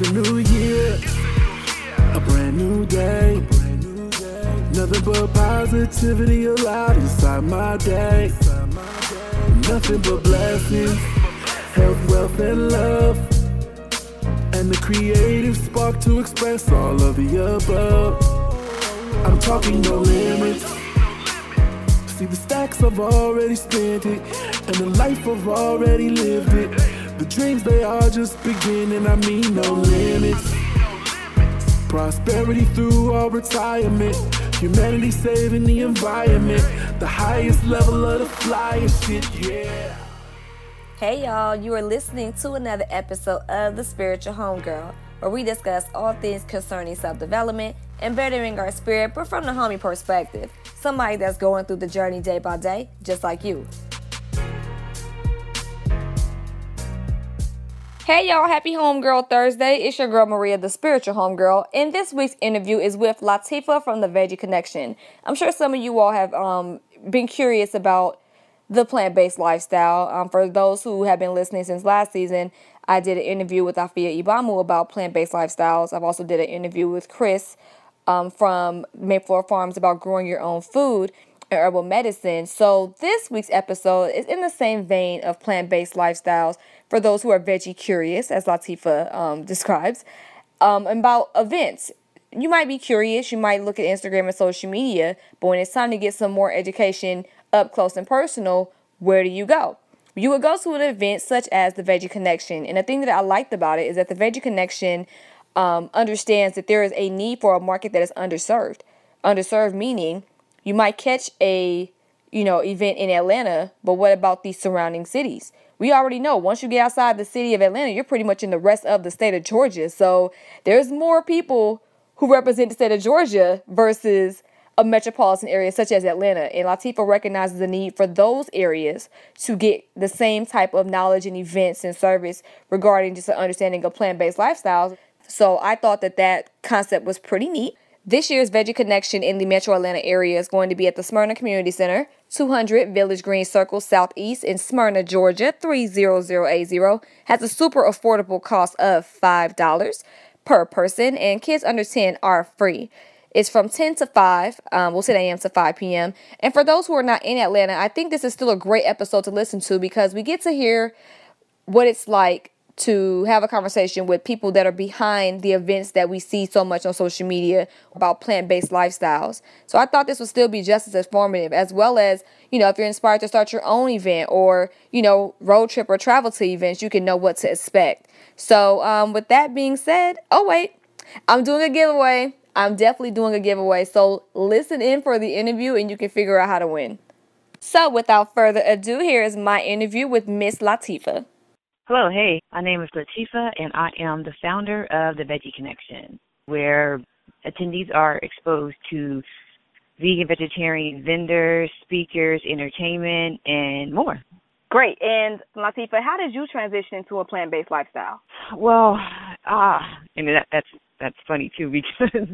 A new year, a brand new day. Nothing but positivity allowed inside my day. Nothing but blessings, health, wealth, and love. And the creative spark to express all of the above. I'm talking no limits. See the stacks I've already spent it, and the life I've already lived it. The dreams they are just beginning, I mean no limits. Prosperity through all retirement. Humanity saving the environment. The highest level of the flyest shit, yeah. Hey y'all, you are listening to another episode of The Spiritual Homegirl, where we discuss all things concerning self development and bettering our spirit, but from the homie perspective. Somebody that's going through the journey day by day, just like you. Hey y'all, happy Homegirl Thursday. It's your girl Maria, the spiritual homegirl. And this week's interview is with Latifa from the Veggie Connection. I'm sure some of you all have um, been curious about the plant based lifestyle. Um, for those who have been listening since last season, I did an interview with Afia Ibamu about plant based lifestyles. I've also did an interview with Chris um, from Mayflower Farms about growing your own food and herbal medicine. So this week's episode is in the same vein of plant based lifestyles for those who are veggie curious, as Latifa um, describes, um, about events. You might be curious, you might look at Instagram and social media, but when it's time to get some more education up close and personal, where do you go? You would go to an event such as the Veggie Connection. And the thing that I liked about it is that the Veggie Connection um, understands that there is a need for a market that is underserved. Underserved meaning you might catch a you know event in Atlanta, but what about these surrounding cities? We already know once you get outside the city of Atlanta, you're pretty much in the rest of the state of Georgia. So there's more people who represent the state of Georgia versus a metropolitan area such as Atlanta. And Latifa recognizes the need for those areas to get the same type of knowledge and events and service regarding just an understanding of plant based lifestyles. So I thought that that concept was pretty neat. This year's Veggie Connection in the metro Atlanta area is going to be at the Smyrna Community Center, 200 Village Green Circle Southeast in Smyrna, Georgia, 30080. Has a super affordable cost of $5 per person, and kids under 10 are free. It's from 10 to 5, um, we'll say a.m. to 5 p.m. And for those who are not in Atlanta, I think this is still a great episode to listen to because we get to hear what it's like to have a conversation with people that are behind the events that we see so much on social media about plant-based lifestyles. So I thought this would still be just as informative as well as, you know, if you're inspired to start your own event or, you know, road trip or travel to events, you can know what to expect. So um, with that being said, oh wait, I'm doing a giveaway. I'm definitely doing a giveaway. So listen in for the interview and you can figure out how to win. So without further ado, here is my interview with Miss Latifa. Hello, hey, my name is Latifa, and I am the founder of the Veggie Connection, where attendees are exposed to vegan, vegetarian vendors, speakers, entertainment, and more. Great. And Latifa, how did you transition to a plant-based lifestyle? Well, ah, uh, I mean that, that's that's funny too because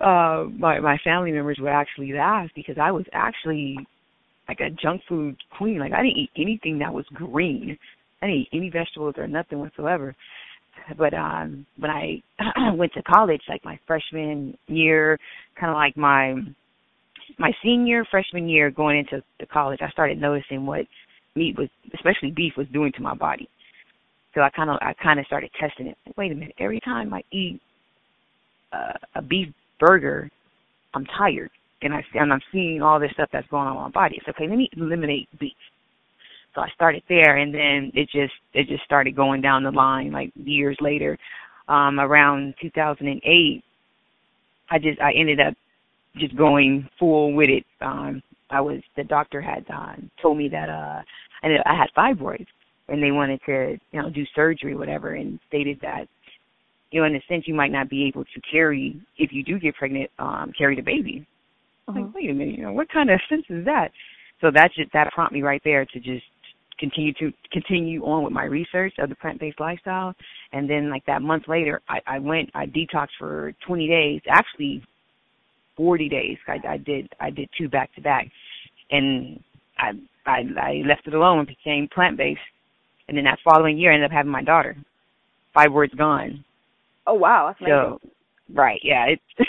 uh, my my family members would actually laugh because I was actually like a junk food queen. Like I didn't eat anything that was green. I didn't eat any vegetables or nothing whatsoever. But um when I went to college, like my freshman year, kind of like my my senior freshman year going into the college, I started noticing what meat was, especially beef, was doing to my body. So I kind of I kind of started testing it. Wait a minute, every time I eat uh, a beef burger, I'm tired, and I and I'm seeing all this stuff that's going on in my body. It's okay. Let me eliminate beef. So I started there, and then it just it just started going down the line. Like years later, um, around 2008, I just I ended up just going full with it. Um, I was the doctor had uh, told me that uh, I I had fibroids, and they wanted to you know do surgery, whatever, and stated that you know in a sense you might not be able to carry if you do get pregnant, um, carry the baby. Uh-huh. Like, wait a minute, you know what kind of sense is that? So that just that prompted me right there to just continue to continue on with my research of the plant based lifestyle and then like that month later I, I went I detoxed for twenty days, actually forty days. I, I did I did two back to back and I I I left it alone and became plant based and then that following year I ended up having my daughter. Fibroids gone. Oh wow, that's. So, right, yeah, it's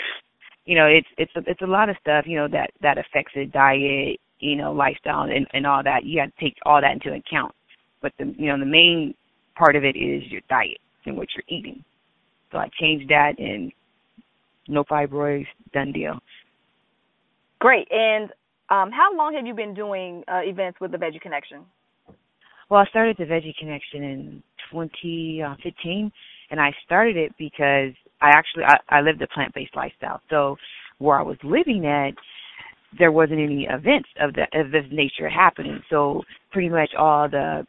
you know, it's it's a, it's a lot of stuff, you know, that that affects the diet, you know, lifestyle and and all that. You have to take all that into account. But the you know, the main part of it is your diet and what you're eating. So I changed that and no fibroids, done deal. Great. And um, how long have you been doing uh, events with the Veggie Connection? Well, I started the Veggie Connection in 2015, and I started it because I actually I, I lived a plant-based lifestyle. So where I was living at, there wasn't any events of the of this nature happening. So pretty much all the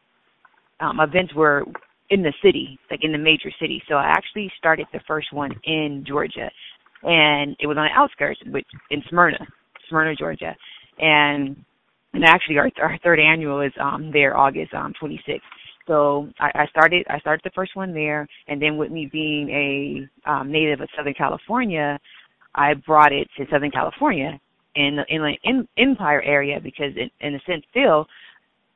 um, events were in the city, like in the major city. So I actually started the first one in Georgia, and it was on the outskirts, which in Smyrna, Smyrna, Georgia, and and actually our our third annual is um there August um 26th. So I, I started I started the first one there, and then with me being a um, native of Southern California, I brought it to Southern California in the Inland in, Empire area because in, in a sense still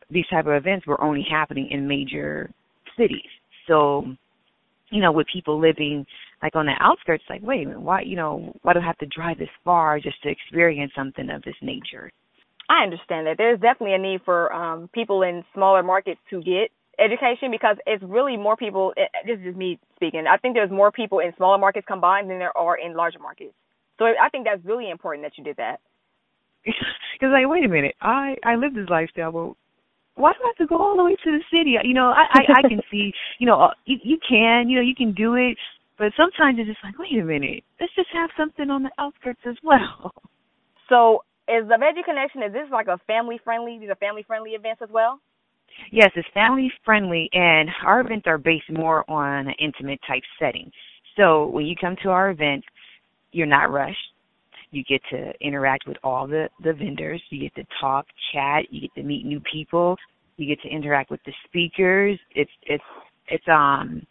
these type of events were only happening in major cities. So, you know, with people living like on the outskirts, like, wait a minute, why, you know, why do I have to drive this far just to experience something of this nature? I understand that. There's definitely a need for um, people in smaller markets to get education because it's really more people. It, this is me speaking. I think there's more people in smaller markets combined than there are in larger markets. So I think that's really important that you did that. Because like, wait a minute, I I live this lifestyle, but why do I have to go all the way to the city? You know, I I, I can see, you know, uh, you you can, you know, you can do it, but sometimes it's just like, wait a minute, let's just have something on the outskirts as well. So, is the Veggie Connection is this like a family friendly? These are family friendly events as well. Yes, it's family friendly, and our events are based more on an intimate type setting. So when you come to our event, you're not rushed. You get to interact with all the the vendors. You get to talk, chat. You get to meet new people. You get to interact with the speakers. It's it's it's um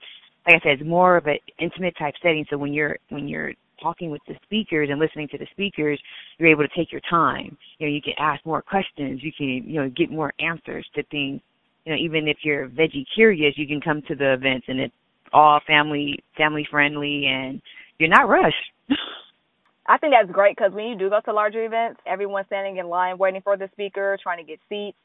like I said, it's more of an intimate type setting. So when you're when you're talking with the speakers and listening to the speakers, you're able to take your time. You know, you can ask more questions. You can you know get more answers to things. You know, even if you're veggie curious, you can come to the events and it's all family family friendly and you're not rushed. I think that's great because when you do go to larger events, everyone's standing in line waiting for the speaker, trying to get seats,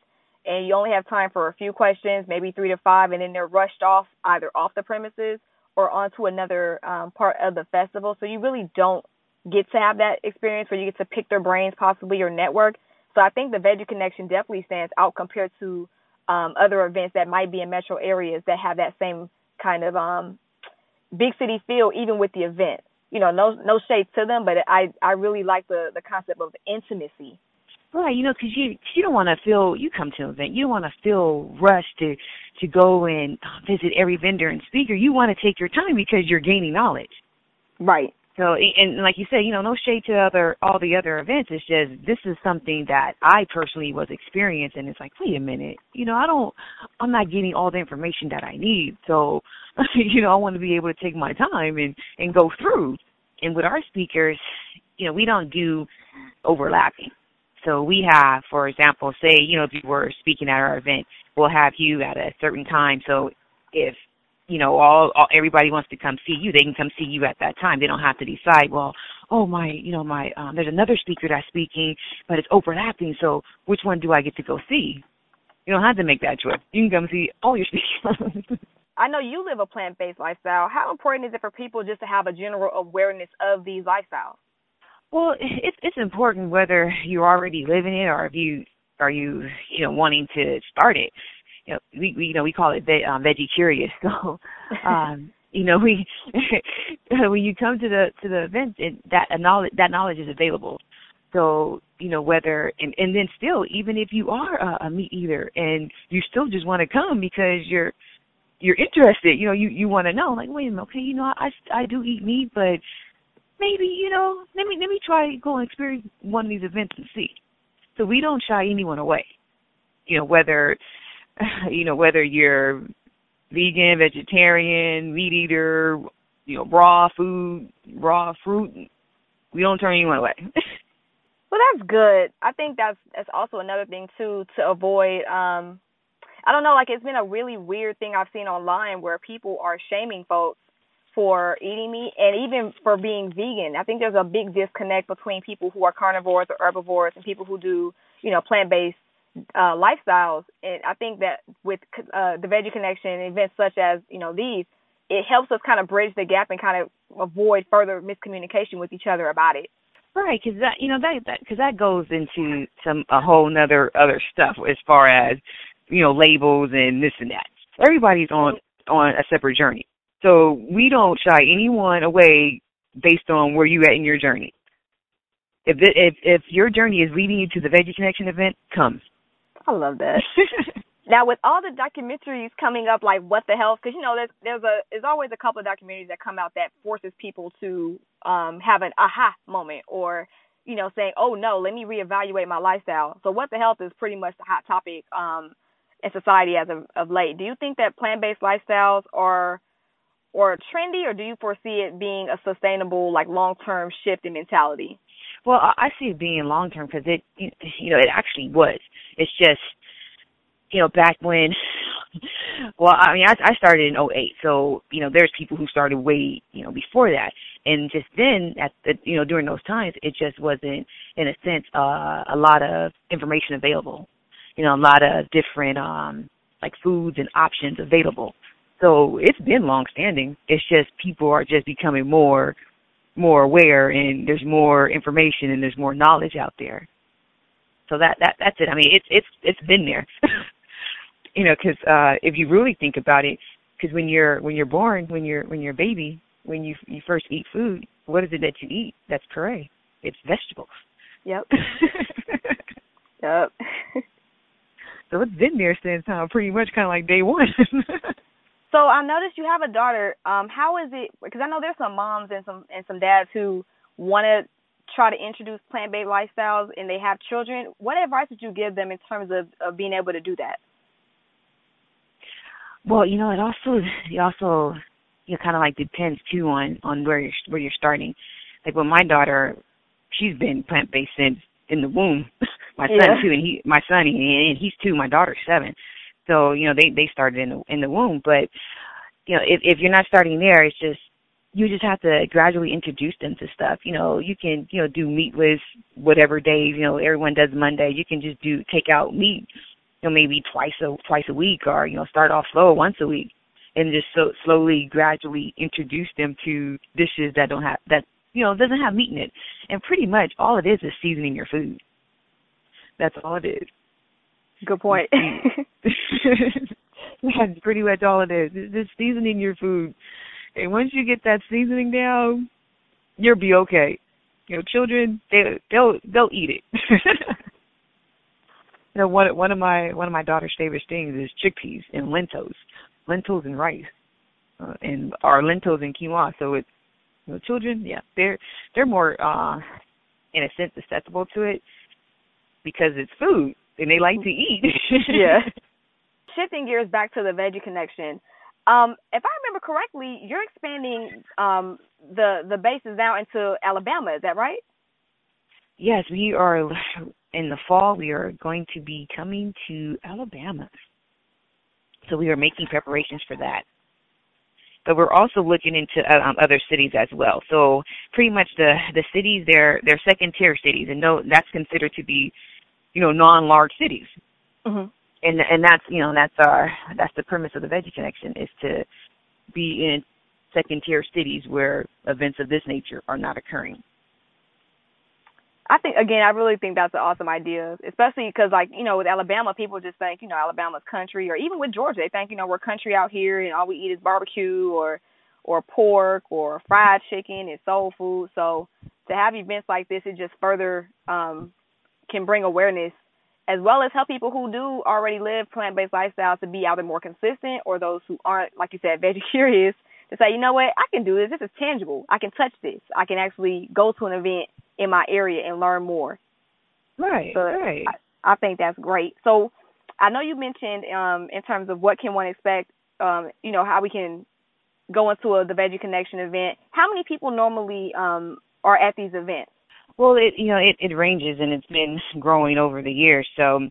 and you only have time for a few questions, maybe three to five, and then they're rushed off either off the premises or onto another um, part of the festival. So you really don't get to have that experience where you get to pick their brains, possibly your network. So I think the Veggie Connection definitely stands out compared to um, other events that might be in metro areas that have that same kind of um, big city feel, even with the event you know, no no shade to them, but I I really like the the concept of intimacy. Right, you know, because you you don't want to feel you come to an event, you don't want to feel rushed to to go and visit every vendor and speaker. You want to take your time because you're gaining knowledge. Right. So and like you said, you know, no shade to other all the other events. It's just this is something that I personally was experiencing. It's like, wait a minute, you know, I don't, I'm not getting all the information that I need. So, you know, I want to be able to take my time and and go through. And with our speakers, you know, we don't do overlapping. So we have, for example, say, you know, if you were speaking at our event, we'll have you at a certain time. So if you know, all, all everybody wants to come see you, they can come see you at that time. They don't have to decide, well, oh my, you know, my um, there's another speaker that's speaking, but it's overlapping. So which one do I get to go see? You don't have to make that choice. You can come see all your speakers. I know you live a plant-based lifestyle. How important is it for people just to have a general awareness of these lifestyles? Well, it's it's important whether you're already living it or if you are you you know wanting to start it you know, we, we you know we call it ve- um, veggie curious. So, um, you know, we when you come to the to the event, it, that knowledge that knowledge is available. So, you know, whether and and then still, even if you are a, a meat eater and you still just want to come because you're you're interested, you know, you you want to know, like, wait a minute, okay, you know, I I do eat meat, but maybe you know, let me let me try go and experience one of these events and see. So we don't shy anyone away. You know, whether you know, whether you're vegan, vegetarian, meat eater, you know, raw food, raw fruit, we don't turn anyone away. well, that's good. I think that's that's also another thing too to avoid um I don't know, like it's been a really weird thing I've seen online where people are shaming folks for eating meat and even for being vegan. I think there's a big disconnect between people who are carnivores or herbivores and people who do, you know, plant-based uh, lifestyles. And I think that with uh, the Veggie Connection events such as, you know, these, it helps us kind of bridge the gap and kind of avoid further miscommunication with each other about it. Right, because that you know that that because that goes into some a whole nother other stuff as far as you know labels and this and that. Everybody's on on a separate journey, so we don't shy anyone away based on where you at in your journey. If if if your journey is leading you to the Veggie Connection event, come. I love that. Now, with all the documentaries coming up, like What the Health, because you know there's there's a there's always a couple of documentaries that come out that forces people to um have an aha moment or you know saying, oh no, let me reevaluate my lifestyle. So What the Health is pretty much the hot topic um in society as of, of late. Do you think that plant-based lifestyles are or trendy, or do you foresee it being a sustainable, like long-term shift in mentality? Well, I see it being long-term because it, you know, it actually was. It's just you know, back when, well, I mean, I, I started in '08, so, you know, there's people who started way, you know, before that. And just then, at the, you know, during those times, it just wasn't, in a sense, uh, a lot of information available. You know, a lot of different, um, like foods and options available. So it's been long standing. It's just people are just becoming more, more aware and there's more information and there's more knowledge out there. So that, that, that's it. I mean, it's, it's, it's been there. you know, because uh, if you really think about it, because when you're when you're born, when you're when you're a baby, when you you first eat food, what is it that you eat? That's puree. It's vegetables. Yep. yep. so it's been there since uh, pretty much kind of like day one. so I noticed you have a daughter. Um, how is it? Because I know there's some moms and some and some dads who want to try to introduce plant-based lifestyles and they have children. What advice would you give them in terms of, of being able to do that? Well, you know, it also it also you know, kind of like depends too on on where you're where you're starting. Like with my daughter, she's been plant based since in the womb. my son yeah. too, and he my son and he's two. My daughter's seven. So you know they they started in the in the womb, but you know if if you're not starting there, it's just you just have to gradually introduce them to stuff. You know, you can, you know, do meatless whatever day, you know, everyone does Monday. You can just do take out meat you know, maybe twice a twice a week, or you know, start off slow once a week, and just so slowly, gradually introduce them to dishes that don't have that you know doesn't have meat in it. And pretty much all it is is seasoning your food. That's all it is. Good point. That's pretty much all it is. It's just seasoning your food. And once you get that seasoning down, you'll be okay. You know, children they they'll they'll eat it. you know, one one of my one of my daughter's favorite things is chickpeas and lentils, lentils and rice, uh, and our lentils and quinoa. So it's you know, children, yeah, they're they're more uh, in a sense susceptible to it because it's food and they like to eat. yeah. Shifting gears back to the veggie connection. Um, if I remember correctly, you're expanding um, the the bases now into Alabama. Is that right? Yes, we are in the fall, we are going to be coming to Alabama. So we are making preparations for that. But we're also looking into uh, um, other cities as well. So pretty much the the cities they're they're second tier cities, and no, that's considered to be, you know, non large cities. Mm-hmm. And and that's you know that's our that's the premise of the Veggie Connection is to be in second tier cities where events of this nature are not occurring. I think again, I really think that's an awesome idea, especially because like you know with Alabama, people just think you know Alabama's country, or even with Georgia, they think you know we're country out here and all we eat is barbecue or or pork or fried chicken and soul food. So to have events like this, it just further um, can bring awareness as well as help people who do already live plant-based lifestyles to be either more consistent or those who aren't, like you said, veggie curious to say, you know what, I can do this. This is tangible. I can touch this. I can actually go to an event in my area and learn more. Right. So right. I, I think that's great. So I know you mentioned um, in terms of what can one expect, um, you know, how we can go into a, the Veggie Connection event. How many people normally um, are at these events? Well, it you know it, it ranges and it's been growing over the years. So,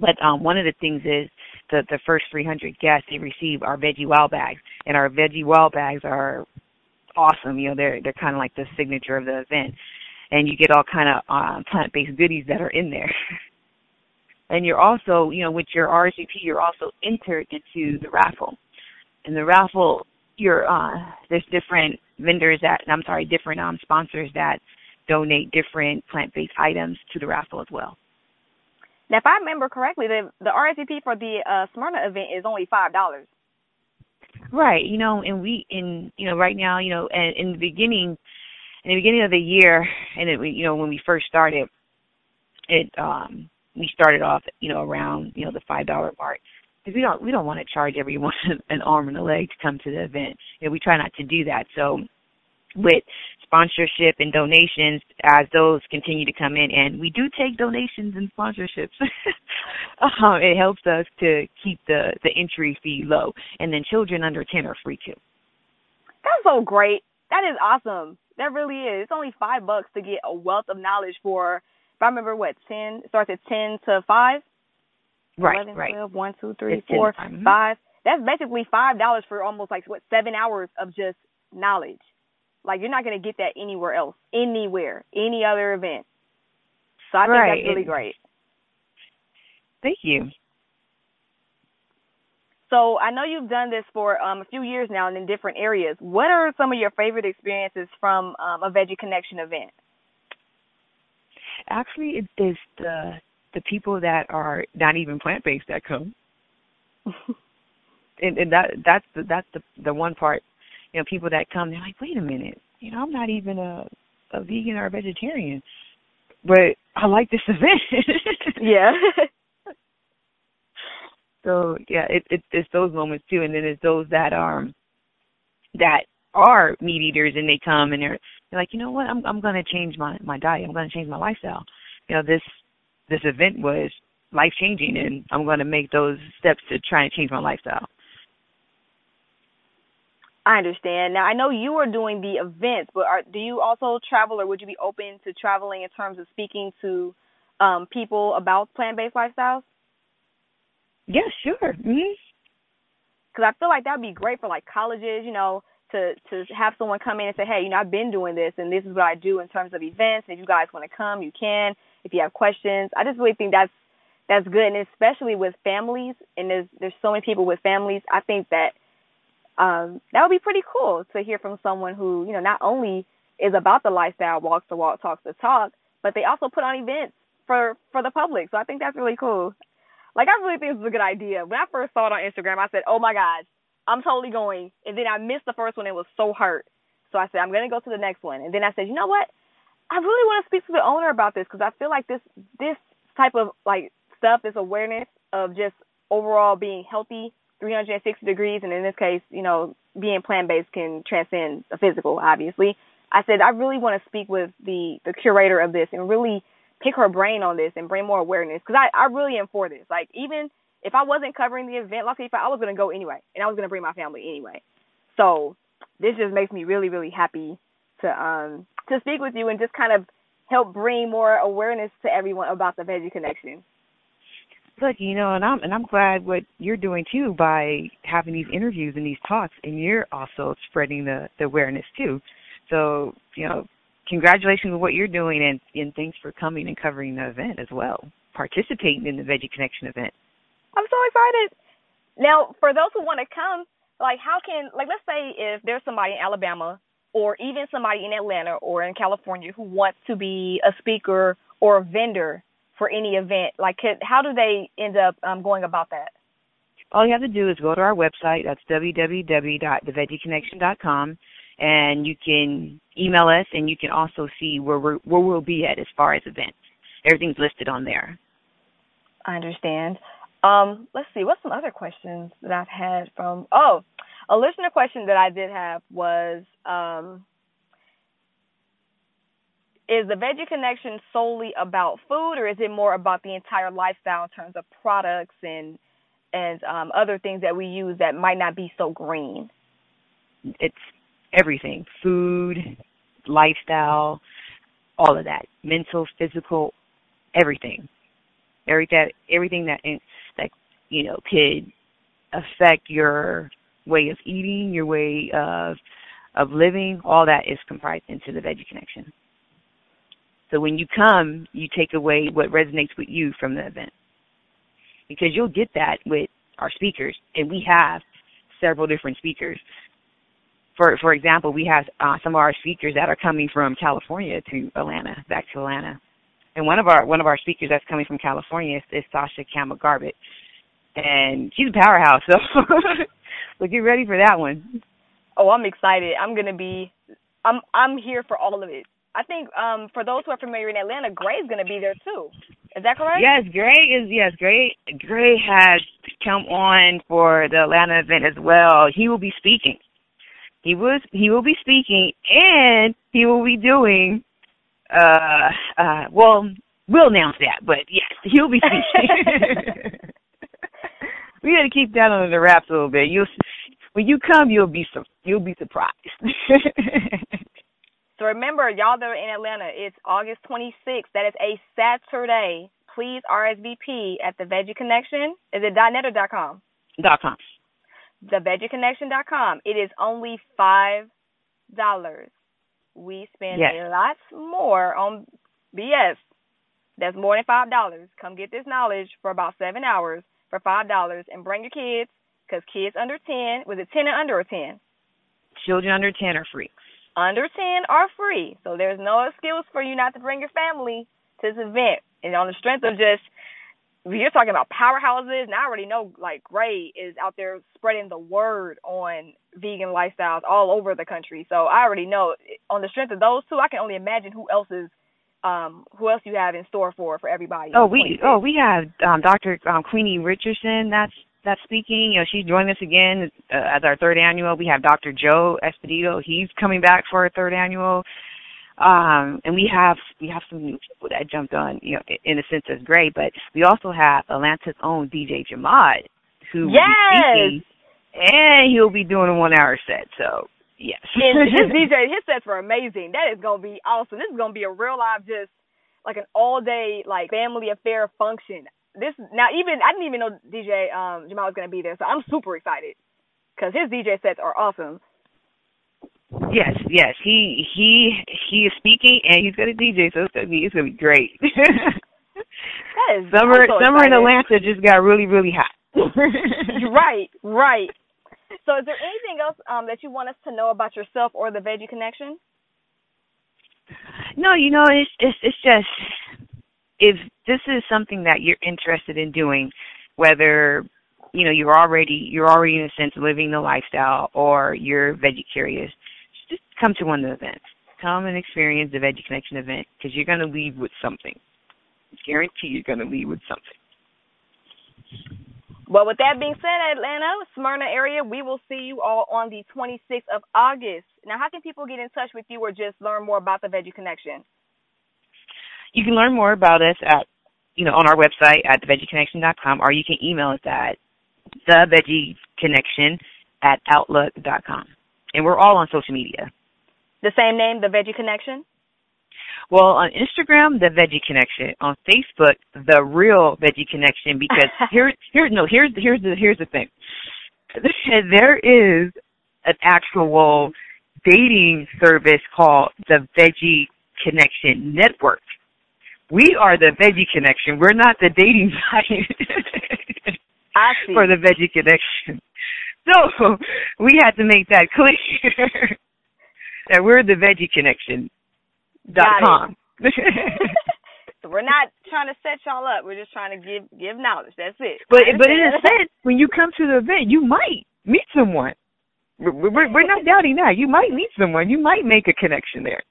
but um, one of the things is the the first 300 guests they receive our veggie wow bags, and our veggie wow bags are awesome. You know, they're they're kind of like the signature of the event, and you get all kind of uh, plant-based goodies that are in there. and you're also, you know, with your RSVP, you're also entered into the raffle. And the raffle, you're uh, there's different vendors that I'm sorry, different um sponsors that donate different plant-based items to the raffle as well. Now, if I remember correctly, the the RSVP for the uh, Smyrna event is only five dollars. Right. You know, and we in you know right now, you know, and in the beginning, in the beginning of the year, and it, you know when we first started, it um we started off you know around you know the five dollar mark because we don't we don't want to charge everyone an arm and a leg to come to the event. You know, we try not to do that. So with sponsorship and donations as those continue to come in. And we do take donations and sponsorships. Um, it helps us to keep the the entry fee low. And then children under 10 are free too. That's so great. That is awesome. That really is. It's only five bucks to get a wealth of knowledge for if i remember what 10 starts at 10 to 5 right 11, right. 12, 1 2 3 4 5 that's basically five dollars for almost like what seven hours of just knowledge like you're not going to get that anywhere else, anywhere, any other event. So I think that's really great. Thank you. So I know you've done this for um, a few years now and in different areas. What are some of your favorite experiences from um, a Veggie Connection event? Actually, it is the the people that are not even plant based that come, and, and that that's the that's the the one part you know, people that come, they're like, wait a minute, you know, I'm not even a a vegan or a vegetarian, but I like this event. yeah. so yeah, it, it it's those moments too, and then it's those that are that are meat eaters and they come and they're they're like, you know what, I'm I'm gonna change my my diet, I'm gonna change my lifestyle. You know, this this event was life changing, and I'm gonna make those steps to try and change my lifestyle. I understand. Now I know you are doing the events, but are, do you also travel, or would you be open to traveling in terms of speaking to um, people about plant-based lifestyles? Yeah, sure. Mm-hmm. Because I feel like that'd be great for like colleges, you know, to to have someone come in and say, hey, you know, I've been doing this, and this is what I do in terms of events. If you guys want to come, you can. If you have questions, I just really think that's that's good, and especially with families, and there's there's so many people with families. I think that um, that would be pretty cool to hear from someone who, you know, not only is about the lifestyle, walks the walk, talks the talk, but they also put on events for for the public. So I think that's really cool. Like I really think this is a good idea. When I first saw it on Instagram, I said, "Oh my gosh, I'm totally going." And then I missed the first one and was so hurt. So I said, "I'm going to go to the next one." And then I said, "You know what? I really want to speak to the owner about this because I feel like this this type of like stuff, this awareness of just overall being healthy 360 degrees, and in this case, you know, being plant based can transcend the physical, obviously. I said I really want to speak with the the curator of this and really pick her brain on this and bring more awareness because I I really am for this. Like even if I wasn't covering the event, like if I was going to go anyway, and I was going to bring my family anyway. So this just makes me really really happy to um to speak with you and just kind of help bring more awareness to everyone about the Veggie Connection look, you know, and I'm and I'm glad what you're doing too by having these interviews and these talks, and you're also spreading the the awareness too. So, you know, congratulations on what you're doing, and and thanks for coming and covering the event as well, participating in the Veggie Connection event. I'm so excited. Now, for those who want to come, like, how can like let's say if there's somebody in Alabama or even somebody in Atlanta or in California who wants to be a speaker or a vendor for any event? Like, how do they end up um, going about that? All you have to do is go to our website. That's www.theveggieconnection.com, and you can email us, and you can also see where we're, where we'll be at as far as events. Everything's listed on there. I understand. Um, let's see. What's some other questions that I've had from? Oh, a listener question that I did have was um, is the veggie connection solely about food or is it more about the entire lifestyle in terms of products and and um, other things that we use that might not be so green? It's everything. Food lifestyle all of that. Mental physical everything. Every that everything that that you know, could affect your way of eating, your way of of living, all that is comprised into the Veggie Connection. So when you come, you take away what resonates with you from the event. Because you'll get that with our speakers, and we have several different speakers. For for example, we have uh, some of our speakers that are coming from California to Atlanta, back to Atlanta, and one of our one of our speakers that's coming from California is, is Sasha Garbett, and she's a powerhouse. So, so get ready for that one. Oh, I'm excited. I'm gonna be, I'm I'm here for all of it. I think um for those who are familiar in Atlanta, Gray's gonna be there too. Is that correct? Yes, Gray is yes, Gray Gray has come on for the Atlanta event as well. He will be speaking. He was he will be speaking and he will be doing uh uh well we'll announce that, but yes, he'll be speaking. we got to keep that under the wraps a little bit. You'll when you come, you'll be you'll be surprised. so remember, y'all that are in Atlanta, it's August 26th. That is a Saturday. Please RSVP at the Veggie Connection. Is it .net or .com? Dot .com. TheVeggieConnection.com. It is only five dollars. We spend yes. a lot more on BS. That's more than five dollars. Come get this knowledge for about seven hours for five dollars, and bring your kids because kids under 10, was it 10 and under or 10? Children under 10 are free. Under 10 are free. So there's no excuse for you not to bring your family to this event. And on the strength of just, you're talking about powerhouses, and I already know, like, Gray is out there spreading the word on vegan lifestyles all over the country. So I already know, on the strength of those two, I can only imagine who else is um who else you have in store for for everybody oh we oh we have um dr um queenie richardson that's that's speaking. You know, she's joining us again uh, as our third annual. We have Dr. Joe Espedito. He's coming back for our third annual. Um, and we have we have some new people that jumped on, you know, in a sense that's great. But we also have Atlanta's own DJ Jamad, who yes! will be speaking, and he'll be doing a one-hour set. So yes, and his DJ his sets were amazing. That is gonna be awesome. This is gonna be a real live, just like an all-day like family affair function this now even I didn't even know DJ um Jamal was gonna be there, so I'm super excited because his DJ sets are awesome. Yes, yes, he he he is speaking and he's gonna DJ, so it's gonna be it's gonna be great. that is summer so summer excited. in Atlanta just got really really hot. right, right. So, is there anything else um, that you want us to know about yourself or the Veggie Connection? No, you know, it's it's it's just if this is something that you're interested in doing, whether you know you're already you're already in a sense living the lifestyle or you're veggie curious, just come to one of the events. Come and experience the Veggie Connection event because you're going to leave with something. I Guarantee you're going to leave with something. Well, with that being said, Atlanta, Smyrna area, we will see you all on the 26th of August. Now, how can people get in touch with you or just learn more about the Veggie Connection? You can learn more about us at, you know, on our website at theveggieconnection.com, or you can email us at theveggieconnection at outlook.com. And we're all on social media. The same name, The Veggie Connection? Well, on Instagram, The Veggie Connection. On Facebook, The Real Veggie Connection. Because here, here, no, here's here's the here's the thing. There is an actual dating service called the Veggie Connection Network. We are the Veggie Connection. We're not the dating site for the Veggie Connection. So we had to make that clear that we're the Veggie Connection dot com. so we're not trying to set y'all up. We're just trying to give give knowledge. That's it. But but in a sense, when you come to the event, you might meet someone. We're, we're, we're not doubting that. You might meet someone. You might make a connection there.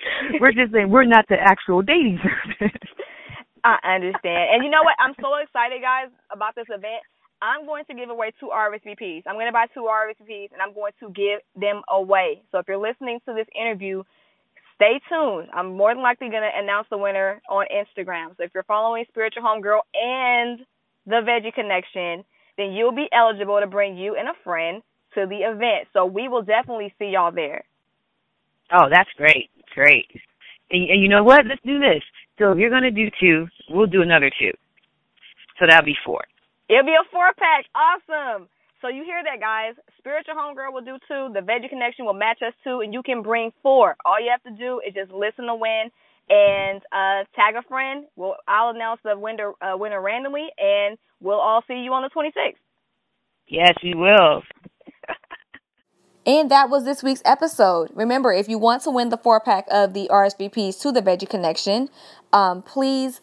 we're just saying we're not the actual dating service. I understand. And you know what? I'm so excited, guys, about this event. I'm going to give away two RSVPs. I'm going to buy two RSVPs and I'm going to give them away. So if you're listening to this interview, stay tuned. I'm more than likely going to announce the winner on Instagram. So if you're following Spiritual Homegirl and the Veggie Connection, then you'll be eligible to bring you and a friend to the event. So we will definitely see y'all there. Oh, that's great. Great. And, and you know what? Let's do this. So if you're going to do two, we'll do another two. So that'll be four. It'll be a four pack. Awesome. So you hear that, guys? Spiritual Homegirl will do two. The Veggie Connection will match us two, and you can bring four. All you have to do is just listen to win and uh, tag a friend. We'll I'll announce the winner uh, winner randomly, and we'll all see you on the 26th. Yes, we will. And that was this week's episode. Remember, if you want to win the four pack of the RSVPs to the Veggie Connection, um, please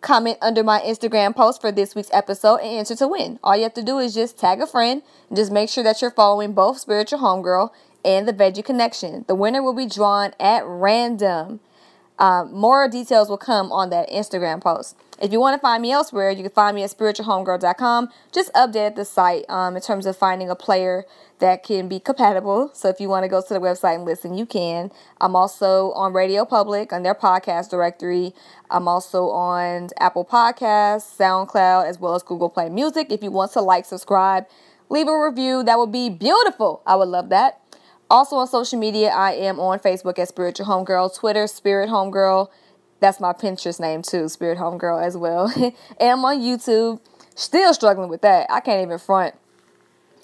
comment under my Instagram post for this week's episode and enter to win. All you have to do is just tag a friend and just make sure that you're following both Spiritual Homegirl and the Veggie Connection. The winner will be drawn at random. Um, more details will come on that Instagram post. If you want to find me elsewhere, you can find me at spiritualhomegirl.com. Just update the site um, in terms of finding a player that can be compatible. So if you want to go to the website and listen, you can. I'm also on Radio Public on their podcast directory. I'm also on Apple Podcasts, SoundCloud, as well as Google Play Music. If you want to like, subscribe, leave a review, that would be beautiful. I would love that. Also on social media, I am on Facebook at Spiritual Homegirl, Twitter, Spirit Homegirl. That's my Pinterest name too, Spirit Homegirl as well. and I'm on YouTube. Still struggling with that. I can't even front.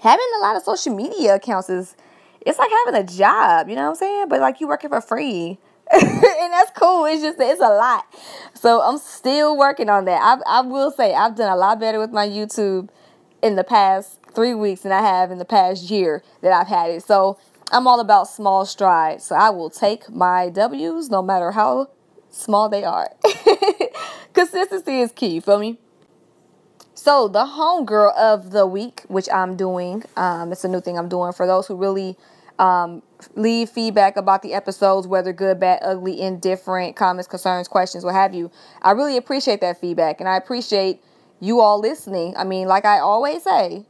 Having a lot of social media accounts is it's like having a job, you know what I'm saying? But like you working for free. and that's cool. It's just it's a lot. So I'm still working on that. I I will say I've done a lot better with my YouTube in the past three weeks than I have in the past year that I've had it. So I'm all about small strides. So I will take my W's no matter how small they are. Consistency is key, feel me? So the homegirl of the week, which I'm doing, um, it's a new thing I'm doing for those who really um, leave feedback about the episodes, whether good, bad, ugly, indifferent, comments, concerns, questions, what have you. I really appreciate that feedback, and I appreciate you all listening. I mean, like I always say,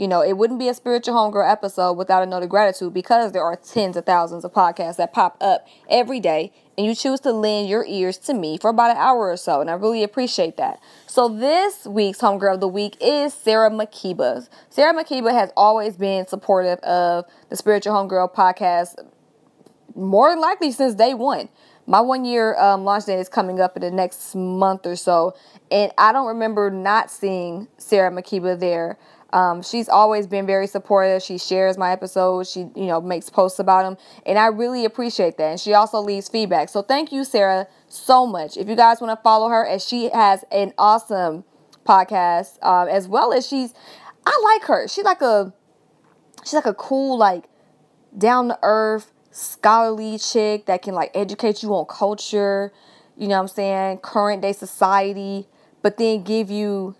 you know, it wouldn't be a spiritual homegirl episode without a note of gratitude because there are tens of thousands of podcasts that pop up every day, and you choose to lend your ears to me for about an hour or so, and I really appreciate that. So this week's homegirl of the week is Sarah Makeba. Sarah Makeba has always been supportive of the Spiritual Homegirl podcast, more than likely since day one. My one year um, launch date is coming up in the next month or so, and I don't remember not seeing Sarah Makeba there. Um, she's always been very supportive. She shares my episodes. She, you know, makes posts about them, and I really appreciate that. And she also leaves feedback. So thank you, Sarah, so much. If you guys want to follow her, as she has an awesome podcast, um, as well as she's, I like her. She's like a, she's like a cool, like down to earth, scholarly chick that can like educate you on culture. You know what I'm saying? Current day society, but then give you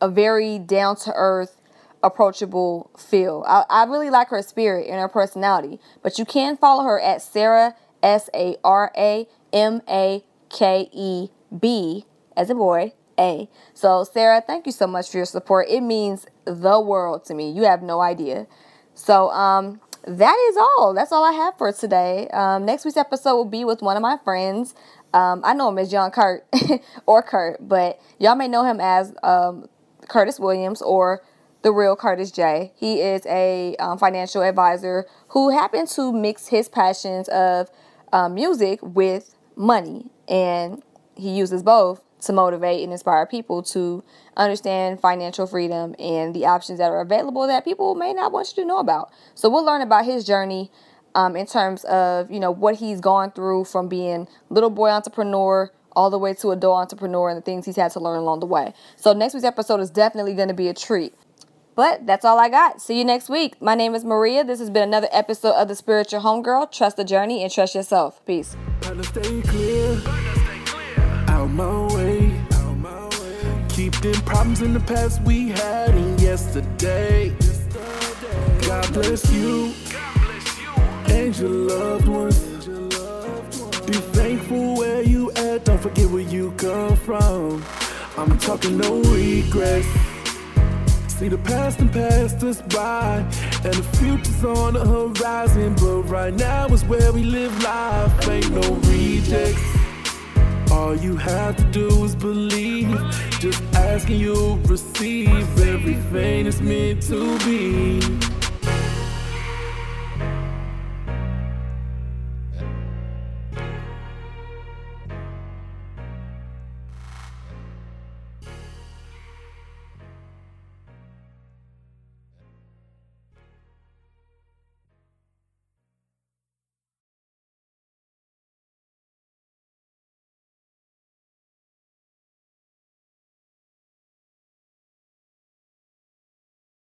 a very down to earth approachable feel. I, I really like her spirit and her personality. But you can follow her at Sarah S A R A M A K E B as a boy A. So Sarah, thank you so much for your support. It means the world to me. You have no idea. So um that is all. That's all I have for today. Um, next week's episode will be with one of my friends. Um, I know him as John Kurt or Kurt, but y'all may know him as um, Curtis Williams or the real Curtis J. He is a um, financial advisor who happened to mix his passions of um, music with money, and he uses both to motivate and inspire people to understand financial freedom and the options that are available that people may not want you to know about. So we'll learn about his journey um, in terms of you know what he's gone through from being little boy entrepreneur all the way to adult entrepreneur and the things he's had to learn along the way. So next week's episode is definitely going to be a treat. But that's all I got. See you next week. My name is Maria. This has been another episode of the Spiritual Homegirl. Trust the journey and trust yourself. Peace. Keep them problems in the past we had in yesterday. God bless you and your loved ones. Be thankful where you at. Don't forget where you come from. I'm talking no regrets. See the past and passed us by, and the future's on the horizon. But right now is where we live life, ain't no rejects. All you have to do is believe. Just ask and you'll receive everything that's meant to be.